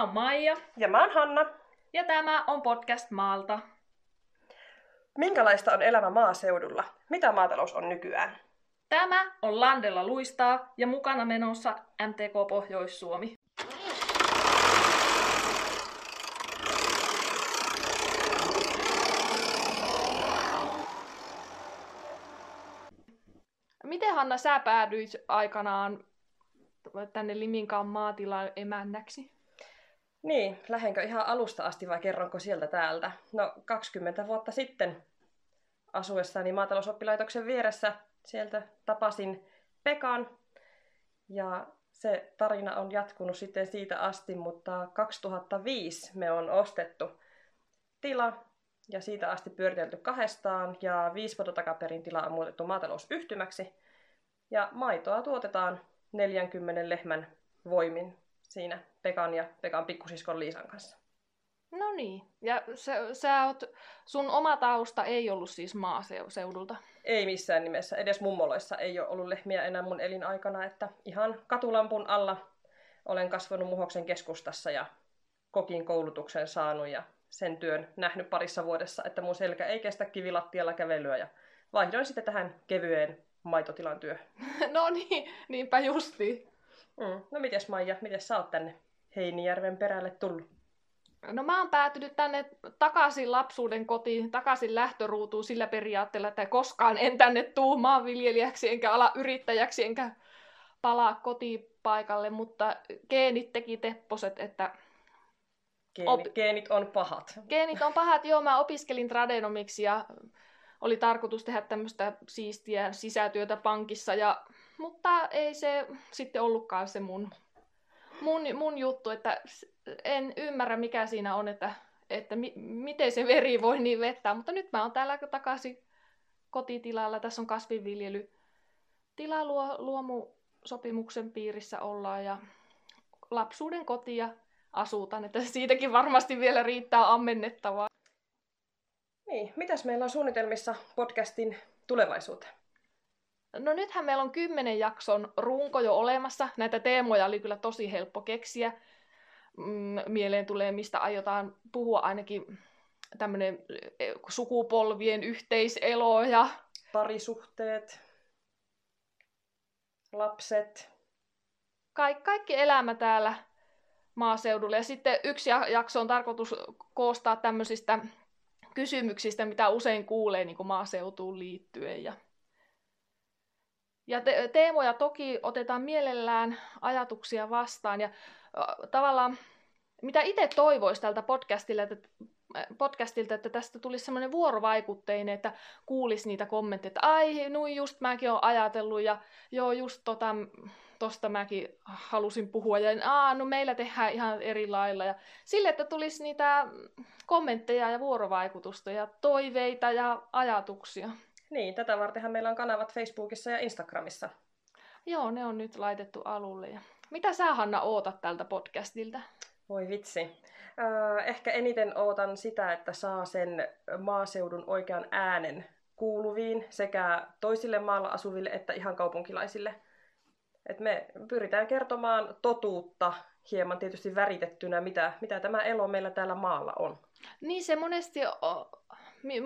Mä oon Maija Ja mä oon Hanna. ja tämä on podcast Maalta. Minkälaista on elämä maaseudulla? Mitä maatalous on nykyään? Tämä on Landella luistaa ja mukana menossa MTK Pohjois-Suomi. Miten Hanna sä päädyit aikanaan tänne Liminkaan maatilan emännäksi? Niin, lähdenkö ihan alusta asti vai kerronko sieltä täältä? No, 20 vuotta sitten asuessani maatalousoppilaitoksen vieressä sieltä tapasin Pekan. Ja se tarina on jatkunut sitten siitä asti, mutta 2005 me on ostettu tila ja siitä asti pyöritelty kahdestaan ja viisi vuotta takaperin tila on muutettu maatalousyhtymäksi. Ja maitoa tuotetaan 40 lehmän voimin siinä Pekan ja Pekan pikkusiskon Liisan kanssa. No niin. Ja sä, sä oot, sun oma tausta ei ollut siis maaseudulta. Ei missään nimessä, edes mummoloissa ei ole ollut lehmiä enää mun elinaikana, että ihan katulampun alla olen kasvanut Muhoksen keskustassa ja kokin koulutuksen saanut ja sen työn nähnyt parissa vuodessa, että mun selkä ei kestä kivilattialla kävelyä ja vaihdoin sitten tähän kevyeen maitotilan työhön. no niin, niinpä justi. Mm. No mites Maija, miten sä oot tänne Heinijärven perälle tullut? No mä oon päätynyt tänne takaisin lapsuuden kotiin, takaisin lähtöruutuun sillä periaatteella, että koskaan en tänne tuu maanviljelijäksi, enkä ala yrittäjäksi, enkä palaa kotipaikalle, mutta geenit teki tepposet, että Geenit, Op... geenit on pahat. Geenit on pahat, joo. Mä opiskelin tradenomiksi ja oli tarkoitus tehdä tämmöistä siistiä sisätyötä pankissa, ja, mutta ei se sitten ollutkaan se mun, mun, mun juttu, että en ymmärrä mikä siinä on, että, että mi, miten se veri voi niin vettää, mutta nyt mä oon täällä takaisin kotitilalla, tässä on kasvinviljely. Tilaluomusopimuksen piirissä ollaan ja lapsuuden kotia asuutan, että siitäkin varmasti vielä riittää ammennettavaa. Niin, mitäs meillä on suunnitelmissa podcastin tulevaisuuteen? No nythän meillä on kymmenen jakson runko jo olemassa. Näitä teemoja oli kyllä tosi helppo keksiä. Mm, mieleen tulee, mistä aiotaan puhua ainakin tämmöinen e, sukupolvien yhteiselo ja... Parisuhteet, lapset. Kaik, kaikki elämä täällä maaseudulla. Ja sitten yksi jakso on tarkoitus koostaa tämmöisistä kysymyksistä, mitä usein kuulee niin maaseutuun liittyen. Ja, ja te- teemoja toki otetaan mielellään ajatuksia vastaan. Ja äh, tavallaan, mitä itse toivoisi tältä podcastilta, että podcastilta, että tästä tulisi semmoinen vuorovaikutteinen, että kuulisi niitä kommentteja, että ai, no just mäkin olen ajatellut ja joo, just tota, tosta mäkin halusin puhua, ja aa, no meillä tehdään ihan eri lailla, ja sille, että tulisi niitä kommentteja ja vuorovaikutusta, ja toiveita ja ajatuksia. Niin, tätä vartenhan meillä on kanavat Facebookissa ja Instagramissa. Joo, ne on nyt laitettu alulle. Ja mitä sä, Hanna, ootat tältä podcastilta? Voi vitsi. ehkä eniten ootan sitä, että saa sen maaseudun oikean äänen kuuluviin sekä toisille maalla asuville että ihan kaupunkilaisille. Et me pyritään kertomaan totuutta hieman tietysti väritettynä, mitä, mitä tämä elo meillä täällä maalla on. Niin se monesti,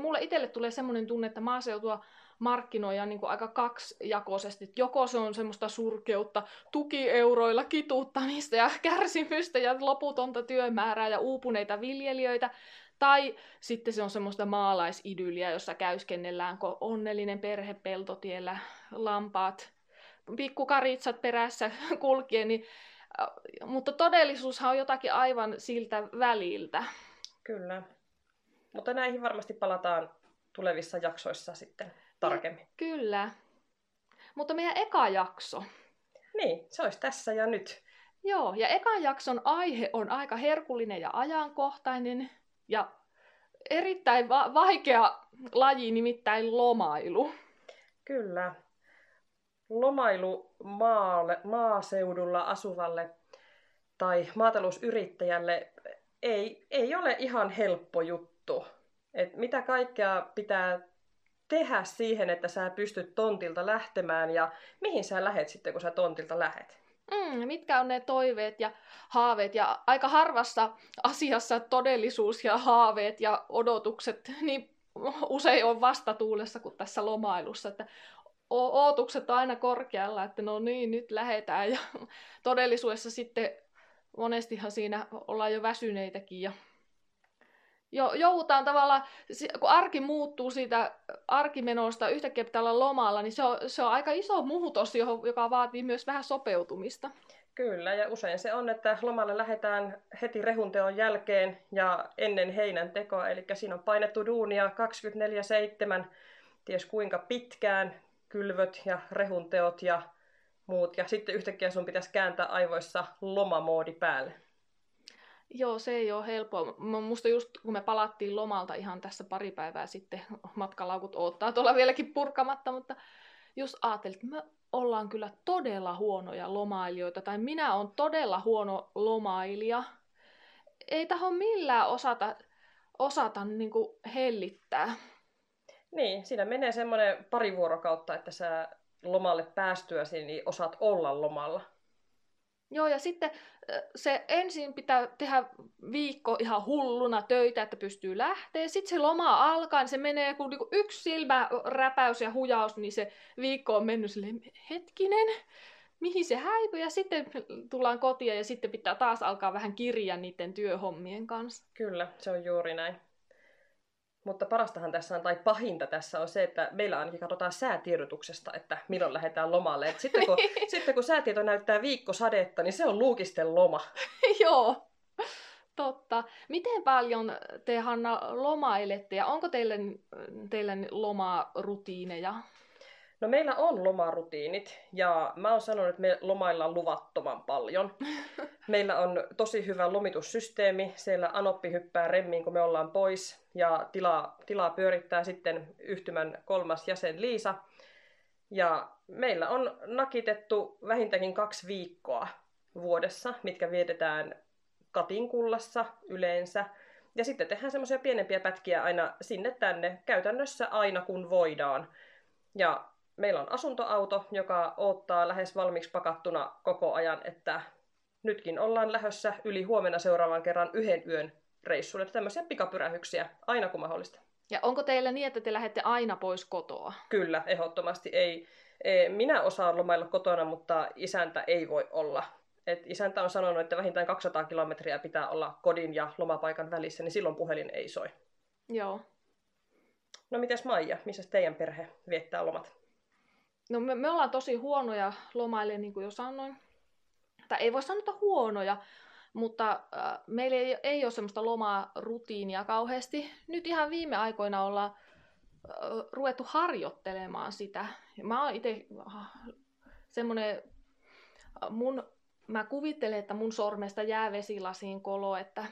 mulle itselle tulee semmoinen tunne, että maaseutua markkinoja niin aika kaksijakoisesti. Joko se on semmoista surkeutta, tukieuroilla kituuttamista ja kärsimystä ja loputonta työmäärää ja uupuneita viljelijöitä, tai sitten se on semmoista maalaisidylliä, jossa käyskennellään onnellinen perhe peltotiellä, lampaat pikkukaritsat perässä kulkien, niin, äh, mutta todellisuushan on jotakin aivan siltä väliltä. Kyllä. Mutta näihin varmasti palataan tulevissa jaksoissa sitten tarkemmin. Kyllä. Mutta meidän eka jakso. Niin, se olisi tässä ja nyt. Joo, ja ekan jakson aihe on aika herkullinen ja ajankohtainen ja erittäin va- vaikea laji, nimittäin lomailu. Kyllä lomailu maalle, maaseudulla asuvalle tai maatalousyrittäjälle ei, ei ole ihan helppo juttu. Et mitä kaikkea pitää tehdä siihen, että sä pystyt tontilta lähtemään ja mihin sä lähet sitten, kun sä tontilta lähet? Mm, mitkä on ne toiveet ja haaveet ja aika harvassa asiassa todellisuus ja haaveet ja odotukset niin usein on vastatuulessa kuin tässä lomailussa, että ootukset on aina korkealla, että no niin, nyt lähetään ja todellisuudessa sitten monestihan siinä ollaan jo väsyneitäkin ja jo, joudutaan tavallaan, kun arki muuttuu siitä arkimenosta, yhtäkkiä pitää olla lomalla, niin se on, se on aika iso muutos, joka vaatii myös vähän sopeutumista. Kyllä, ja usein se on, että lomalle lähdetään heti rehunteon jälkeen ja ennen heinän tekoa, eli siinä on painettu duunia 24-7, ties kuinka pitkään, kylvöt ja rehunteot ja muut, ja sitten yhtäkkiä sun pitäisi kääntää aivoissa lomamoodi päälle. Joo, se ei ole helppoa. Musta just kun me palattiin lomalta ihan tässä pari päivää sitten, matkalaukut odottaa tuolla vieläkin purkamatta, mutta just ajattelin, että me ollaan kyllä todella huonoja lomailijoita, tai minä olen todella huono lomailija. Ei taho millään osata, osata niin hellittää. Niin, siinä menee semmoinen pari vuorokautta, että sä lomalle päästyäsi, niin osaat olla lomalla. Joo, ja sitten se ensin pitää tehdä viikko ihan hulluna töitä, että pystyy lähteä. Sitten se loma alkaa, niin se menee kun niinku yksi silmä räpäys ja hujaus, niin se viikko on mennyt silleen, hetkinen, mihin se häipyy. Ja sitten tullaan kotiin ja sitten pitää taas alkaa vähän kirjaa niiden työhommien kanssa. Kyllä, se on juuri näin. Mutta parastahan tässä on, tai pahinta tässä on se, että meillä ainakin katsotaan säätiedotuksesta, että milloin lähdetään lomalle. Et sitten, kun, sitten kun säätieto näyttää viikko sadetta, niin se on luukisten loma. Joo, totta. Miten paljon te Hanna lomailette ja onko teille, teille lomarutiineja? No meillä on lomarutiinit ja mä oon sanonut, että me lomaillaan luvattoman paljon. Meillä on tosi hyvä lomitussysteemi. Siellä Anoppi hyppää remmiin, kun me ollaan pois ja tilaa, tilaa pyörittää sitten yhtymän kolmas jäsen Liisa. Ja meillä on nakitettu vähintäänkin kaksi viikkoa vuodessa, mitkä vietetään katinkullassa yleensä. Ja sitten tehdään semmoisia pienempiä pätkiä aina sinne tänne, käytännössä aina kun voidaan. Ja meillä on asuntoauto, joka odottaa lähes valmiiksi pakattuna koko ajan, että nytkin ollaan lähössä yli huomenna seuraavan kerran yhden yön reissulle. Tämmöisiä pikapyrähyksiä, aina kun mahdollista. Ja onko teillä niin, että te lähdette aina pois kotoa? Kyllä, ehdottomasti ei. E, minä osaan lomailla kotona, mutta isäntä ei voi olla. Et isäntä on sanonut, että vähintään 200 kilometriä pitää olla kodin ja lomapaikan välissä, niin silloin puhelin ei soi. Joo. No mites Maija, missä teidän perhe viettää lomat? No me, me ollaan tosi huonoja lomaille, niin kuin jo sanoin. Tai ei voi sanoa huonoja, mutta äh, meillä ei, ei ole semmoista lomaa rutiinia kauheasti. Nyt ihan viime aikoina ollaan äh, ruvettu harjoittelemaan sitä. Mä oon itse äh, semmoinen, äh, mun, mä kuvittelen, että mun sormesta jää vesilasiin kolo, että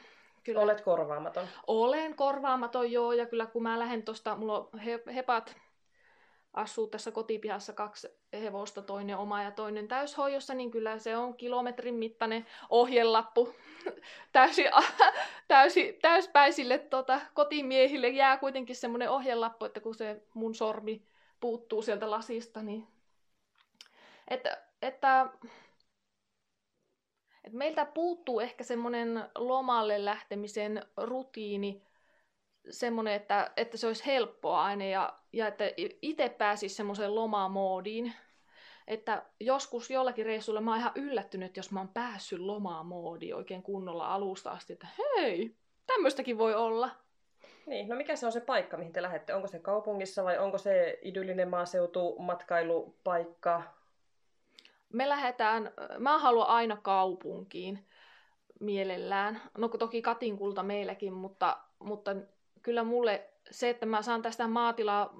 Kyllä. Olet korvaamaton. Olen korvaamaton, joo, ja kyllä kun mä lähden tuosta, mulla on he, hepat asuu tässä kotipihassa kaksi hevosta, toinen oma ja toinen täyshoidossa, niin kyllä se on kilometrin mittainen ohjelappu. Täysi, täysi, täyspäisille tota, kotimiehille jää kuitenkin semmoinen ohjelappu, että kun se mun sormi puuttuu sieltä lasista, niin että, että, että meiltä puuttuu ehkä semmoinen lomalle lähtemisen rutiini, semmoinen, että, että se olisi helppoa aina ja, ja että itse pääsisi semmoiseen lomamoodiin. Että joskus jollakin reissulla mä oon ihan yllättynyt, jos mä oon päässyt lomamoodiin oikein kunnolla alusta asti, että hei, tämmöistäkin voi olla. Niin, no mikä se on se paikka, mihin te lähdette? Onko se kaupungissa vai onko se idyllinen maaseutu, matkailupaikka? Me lähdetään, mä haluan aina kaupunkiin mielellään. No toki katinkulta meilläkin, mutta, mutta kyllä mulle se, että mä saan tästä maatilaa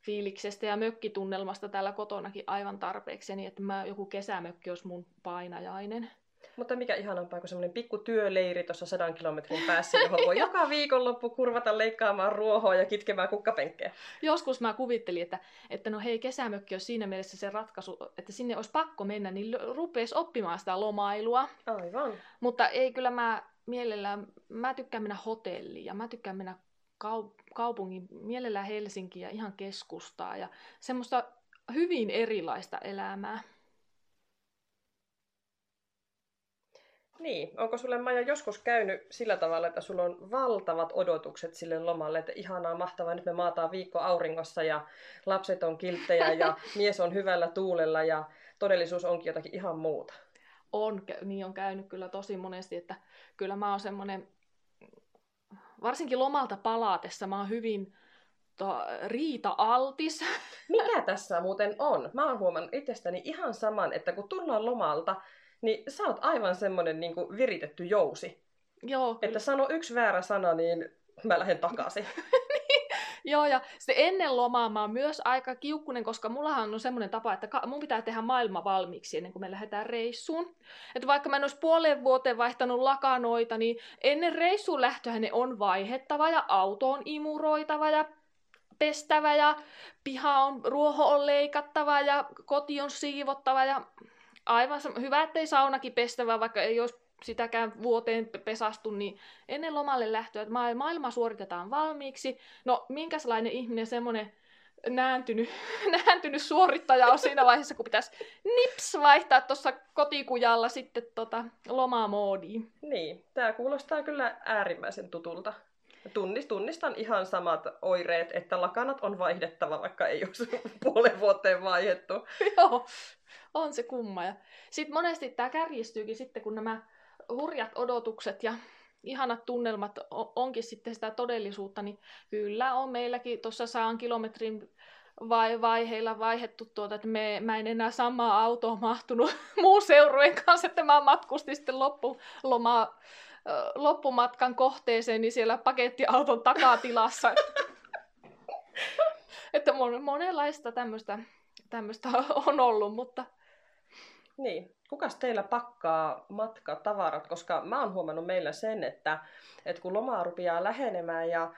fiiliksestä ja mökkitunnelmasta täällä kotonakin aivan tarpeeksi, niin että mä, joku kesämökki olisi mun painajainen. Mutta mikä ihanampaa kuin semmoinen pikku työleiri tuossa sadan kilometrin päässä, johon voi joka viikonloppu kurvata leikkaamaan ruohoa ja kitkemään kukkapenkkejä. Joskus mä kuvittelin, että, että no hei, kesämökki on siinä mielessä se ratkaisu, että sinne olisi pakko mennä, niin rupeisi oppimaan sitä lomailua. Aivan. Mutta ei, kyllä mä mielellään, mä tykkään mennä hotelliin ja mä tykkään mennä kaup- kaupungin, mielellään Helsinkiin ja ihan keskustaa ja semmoista hyvin erilaista elämää. Niin, onko sulle Maija joskus käynyt sillä tavalla, että sulla on valtavat odotukset sille lomalle, että ihanaa, mahtavaa, nyt me maataan viikko auringossa ja lapset on kilttejä ja mies on hyvällä tuulella ja todellisuus onkin jotakin ihan muuta? On, niin on käynyt kyllä tosi monesti, että kyllä mä oon semmoinen, varsinkin lomalta palaatessa mä oon hyvin to, riita-altis. Mikä tässä muuten on? Mä oon huomannut itsestäni ihan saman, että kun tullaan lomalta, niin sä oot aivan semmonen niin viritetty jousi. Joo, kyllä. Että sano yksi väärä sana, niin mä lähden takaisin. Joo, ja se ennen lomaa mä oon myös aika kiukkunen, koska mullahan on semmoinen tapa, että mun pitää tehdä maailma valmiiksi ennen kuin me lähdetään reissuun. Että vaikka mä en olisi puoleen vuoteen vaihtanut lakanoita, niin ennen reissuun lähtöä ne on vaihettava ja auto on imuroitava ja pestävä ja piha on, ruoho on leikattava ja koti on siivottava ja aivan hyvä, ettei saunakin pestävä, vaikka ei olisi sitäkään vuoteen pesastu, niin ennen lomalle lähtöä, että maailma suoritetaan valmiiksi. No, minkälainen ihminen semmoinen nääntynyt, nääntynyt suorittaja on siinä vaiheessa, kun pitäisi nips vaihtaa tuossa kotikujalla sitten tota lomamoodiin. Niin, tämä kuulostaa kyllä äärimmäisen tutulta. Tunnist, tunnistan ihan samat oireet, että lakanat on vaihdettava, vaikka ei ole puolen vuoteen vaihdettu. Joo, on se kumma. Ja sitten monesti tämä kärjistyykin sitten, kun nämä hurjat odotukset ja ihanat tunnelmat onkin sitten sitä todellisuutta, niin kyllä on meilläkin tuossa saan kilometrin vai vaiheilla vaihettu tuota, että me, mä en enää samaa autoa mahtunut muun seurueen kanssa, että mä matkustin sitten loppuloma, loppumatkan kohteeseen, niin siellä pakettiauton takatilassa. että monenlaista tämmöistä on ollut, mutta niin. Kukas teillä pakkaa matkatavarat? Koska mä oon huomannut meillä sen, että, että kun lomaa rupeaa lähenemään ja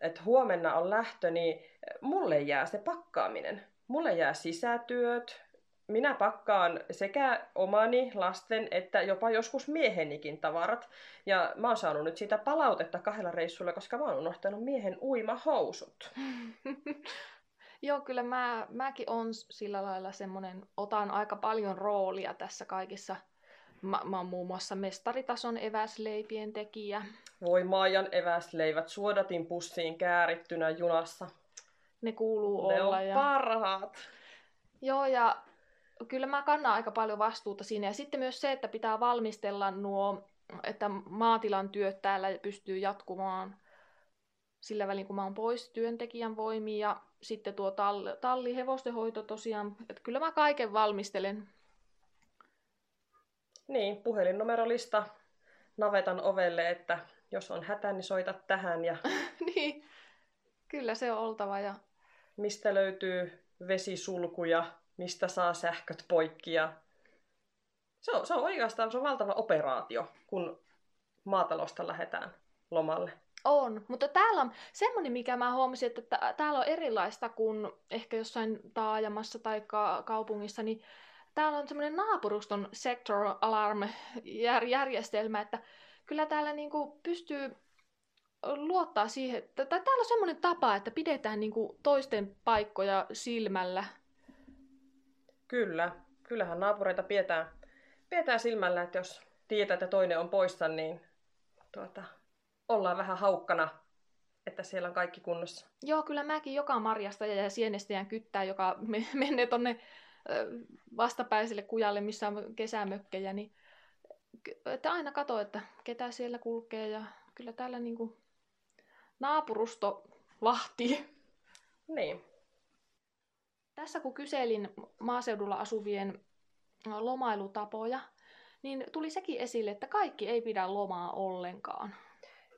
että huomenna on lähtö, niin mulle jää se pakkaaminen. Mulle jää sisätyöt, minä pakkaan sekä omani, lasten, että jopa joskus miehenikin tavarat. Ja mä oon saanut nyt siitä palautetta kahdella reissulla, koska mä oon unohtanut miehen uimahousut. Joo, kyllä mä, mäkin on sillä lailla semmoinen, otan aika paljon roolia tässä kaikissa. Mä, mä oon muun muassa mestaritason eväsleipien tekijä. Voi Maajan eväsleivät suodatin pussiin käärittynä junassa. Ne kuuluu ne olla. on ja... parhaat. Joo, ja kyllä mä kannan aika paljon vastuuta siinä. Ja sitten myös se, että pitää valmistella nuo, että maatilan työt täällä pystyy jatkumaan sillä välin, kun mä oon pois työntekijän voimiin. Ja sitten tuo talli, talli hevostenhoito tosiaan, että kyllä mä kaiken valmistelen. Niin, puhelinnumerolista navetan ovelle, että jos on hätä, niin soita tähän. Ja... niin, kyllä se on oltava. Ja... Mistä löytyy vesisulkuja, mistä saa sähköt poikki. Ja... Se, on, se on oikeastaan se on valtava operaatio, kun maatalosta lähdetään lomalle. On, mutta täällä on semmoinen, mikä mä huomasin, että täällä on erilaista kuin ehkä jossain taajamassa tai ka- kaupungissa, niin täällä on semmoinen naapuruston sector alarm järjestelmä, että kyllä täällä niinku pystyy luottaa siihen, että täällä on semmoinen tapa, että pidetään niinku toisten paikkoja silmällä. Kyllä, kyllähän naapureita pidetään, pidetään silmällä, että jos tietää, että toinen on poissa, niin tuota, ollaan vähän haukkana, että siellä on kaikki kunnossa. Joo, kyllä mäkin joka marjasta ja sienestäjän kyttää, joka menee tonne vastapäiselle kujalle, missä on kesämökkejä, niin että aina katso, että ketä siellä kulkee ja kyllä täällä niinku naapurusto vahtii. Niin. Tässä kun kyselin maaseudulla asuvien lomailutapoja, niin tuli sekin esille, että kaikki ei pidä lomaa ollenkaan.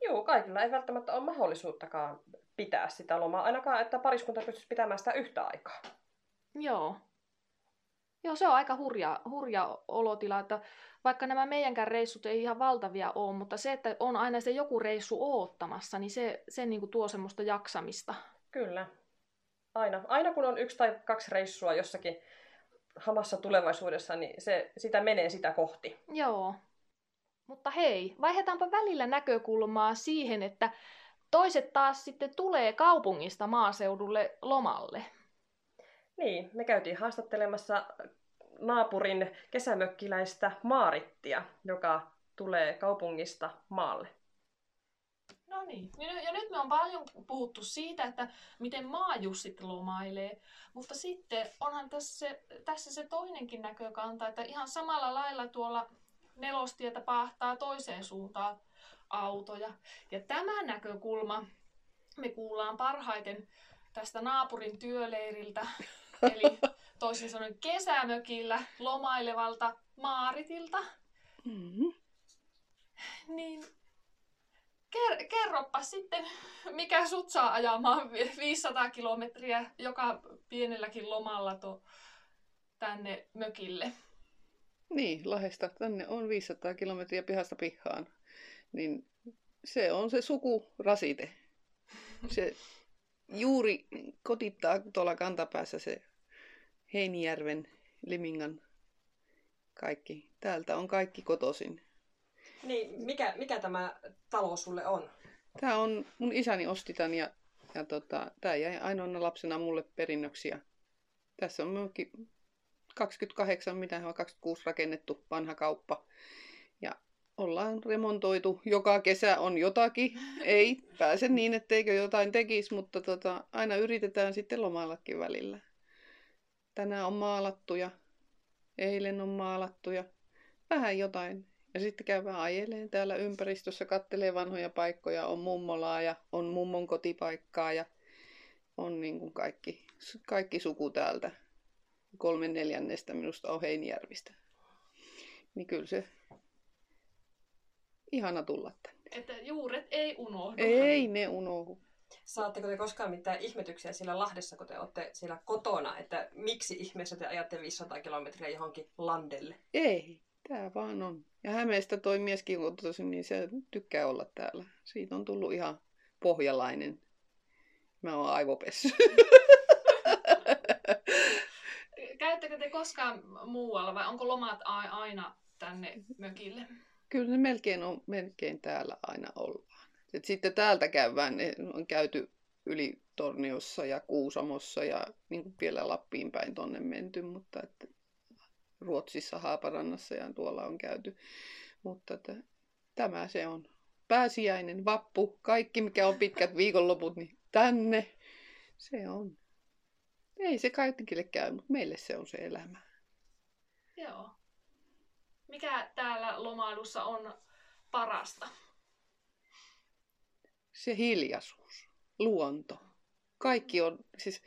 Joo, kaikilla ei välttämättä ole mahdollisuuttakaan pitää sitä lomaa, ainakaan että pariskunta pystyisi pitämään sitä yhtä aikaa. Joo. Joo, se on aika hurja, hurja olotila, että vaikka nämä meidänkään reissut ei ihan valtavia ole, mutta se, että on aina se joku reissu oottamassa, niin se, se niin kuin tuo semmoista jaksamista. Kyllä. Aina. Aina kun on yksi tai kaksi reissua jossakin hamassa tulevaisuudessa, niin se, sitä menee sitä kohti. Joo. Mutta hei, vaihdetaanpa välillä näkökulmaa siihen, että toiset taas sitten tulee kaupungista maaseudulle lomalle. Niin, me käytiin haastattelemassa naapurin kesämökkiläistä Maarittia, joka tulee kaupungista maalle. No niin. Ja nyt me on paljon puhuttu siitä, että miten maajussit lomailee, mutta sitten onhan tässä se, tässä se toinenkin näkökanta, että ihan samalla lailla tuolla nelostietä pahtaa toiseen suuntaan autoja. Ja tämä näkökulma me kuullaan parhaiten tästä naapurin työleiriltä, eli toisin sanoen kesämökillä lomailevalta Maaritilta. Mm-hmm. Niin ker- kerropa sitten, mikä sut saa ajamaan 500 kilometriä joka pienelläkin lomalla to, tänne mökille. Niin, Lahdesta tänne on 500 kilometriä pihasta pihaan. Niin se on se sukurasite. Se juuri kotittaa tuolla kantapäässä se Heinijärven, Limingan kaikki. Täältä on kaikki kotoisin. Niin, mikä, mikä tämä talo sulle on? Tämä on, mun isäni osti tämän ja, ja tota, tämä jäi ainoana lapsena mulle perinnöksi. Ja tässä on minunkin 28, mitä on 26 rakennettu vanha kauppa. Ja ollaan remontoitu. Joka kesä on jotakin. Ei pääse niin, etteikö jotain tekisi, mutta tota, aina yritetään sitten lomaillakin välillä. Tänään on maalattu ja eilen on maalattu ja vähän jotain. Ja sitten käydään ajeleen täällä ympäristössä, kattelee vanhoja paikkoja, on mummolaa ja on mummon kotipaikkaa ja on niin kuin kaikki, kaikki suku täältä. Kolme neljännestä minusta on Heinijärvistä. Niin kyllä se ihana tulla tänne. Että juuret ei unohdu. Ei ne unohdu. Saatteko te koskaan mitään ihmetyksiä siellä Lahdessa, kun te olette siellä kotona, että miksi ihmeessä te ajatte 500 kilometriä johonkin landelle? Ei, tämä vaan on. Ja Hämeestä toi mieskin kotoisin, niin se tykkää olla täällä. Siitä on tullut ihan pohjalainen. Mä oon aivopessy. Käyttekö te koskaan muualla vai onko lomat aina tänne mökille? Kyllä ne melkein on melkein täällä aina ollaan. Et sitten täältä käydään, on käyty yli Torniossa ja Kuusamossa ja niin kuin vielä Lappiin päin tonne menty, mutta että Ruotsissa, Haaparannassa ja tuolla on käyty. Mutta että tämä se on. Pääsiäinen, vappu, kaikki mikä on pitkät viikonloput, niin tänne se on. Ei se kaikille käy, mutta meille se on se elämä. Joo. Mikä täällä lomailussa on parasta? Se hiljaisuus, luonto. Kaikki on, siis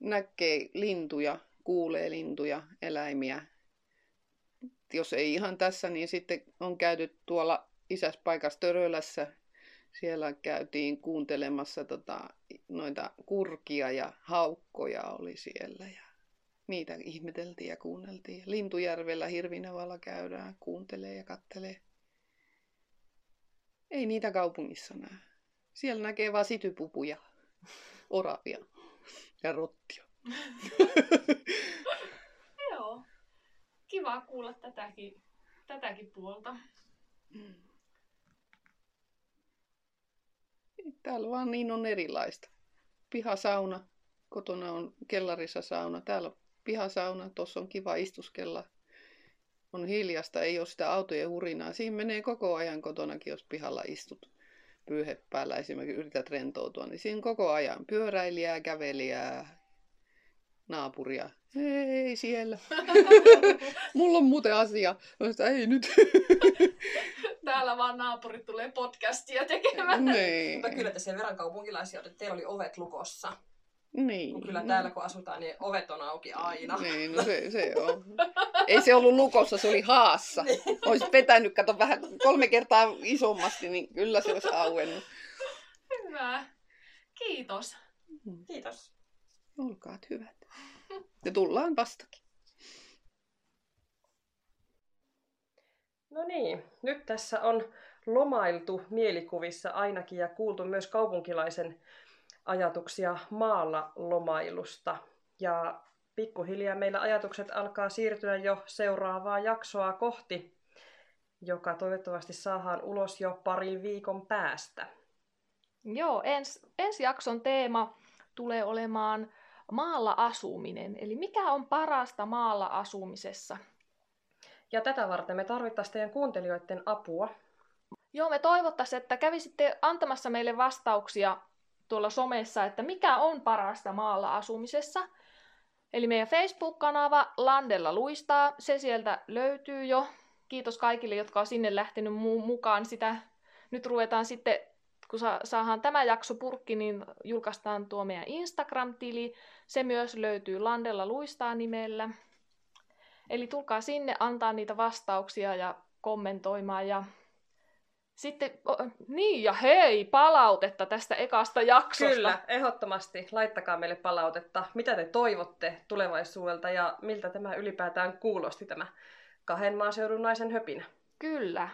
näkee lintuja, kuulee lintuja, eläimiä. Jos ei ihan tässä, niin sitten on käyty tuolla isäspaikassa Törölässä. Siellä käytiin kuuntelemassa tota, noita kurkia ja haukkoja oli siellä. Ja niitä ihmeteltiin ja kuunneltiin. Lintujärvellä Hirvinavalla käydään, kuuntelee ja kattelee. Ei niitä kaupungissa näe. Siellä näkee vaan sitypupuja, oravia ja rottia. Joo. Kiva kuulla tätäkin, tätäkin puolta. Mm. Täällä vaan niin on erilaista. Pihasauna, kotona on kellarissa sauna, täällä on pihasauna, tuossa on kiva istuskella. On hiljasta, ei ole sitä autojen hurinaa. Siinä menee koko ajan kotonakin, jos pihalla istut pyyhe päällä esimerkiksi yrität rentoutua, niin siinä koko ajan pyöräilijää, kävelijää, naapuria. Ei siellä. Mulla on muuten asia. Mä ei nyt. Täällä vaan naapurit tulee podcastia tekemään. Niin. Mutta kyllä te sen verran kaupunkilaisia että teillä oli ovet lukossa. Niin. Kun kyllä täällä kun asutaan, niin ovet on auki aina. Niin, no se, se on. Ei se ollut lukossa, se oli haassa. Niin. Olisi vetänyt, kato vähän kolme kertaa isommasti, niin kyllä se olisi auennut. Hyvä. Kiitos. Kiitos. Olkaa hyvät. Ja tullaan vastakin. No niin, nyt tässä on lomailtu mielikuvissa ainakin ja kuultu myös kaupunkilaisen ajatuksia maalla lomailusta. Ja pikkuhiljaa meillä ajatukset alkaa siirtyä jo seuraavaa jaksoa kohti, joka toivottavasti saadaan ulos jo parin viikon päästä. Joo, ens, ensi jakson teema tulee olemaan maalla asuminen. Eli mikä on parasta maalla asumisessa? Ja tätä varten me tarvittaisiin teidän kuuntelijoiden apua. Joo, me toivottaisiin, että kävisitte antamassa meille vastauksia tuolla somessa, että mikä on parasta maalla asumisessa. Eli meidän Facebook-kanava Landella luistaa, se sieltä löytyy jo. Kiitos kaikille, jotka on sinne lähtenyt mukaan. Sitä nyt ruvetaan sitten, kun saadaan tämä jakso purkki, niin julkaistaan tuo meidän Instagram-tili. Se myös löytyy Landella luistaa nimellä. Eli tulkaa sinne antaa niitä vastauksia ja kommentoimaan ja sitten, niin ja hei, palautetta tästä ekasta jaksosta. Kyllä, ehdottomasti. Laittakaa meille palautetta. Mitä te toivotte tulevaisuudelta ja miltä tämä ylipäätään kuulosti tämä kahden maaseudun naisen höpinä. Kyllä.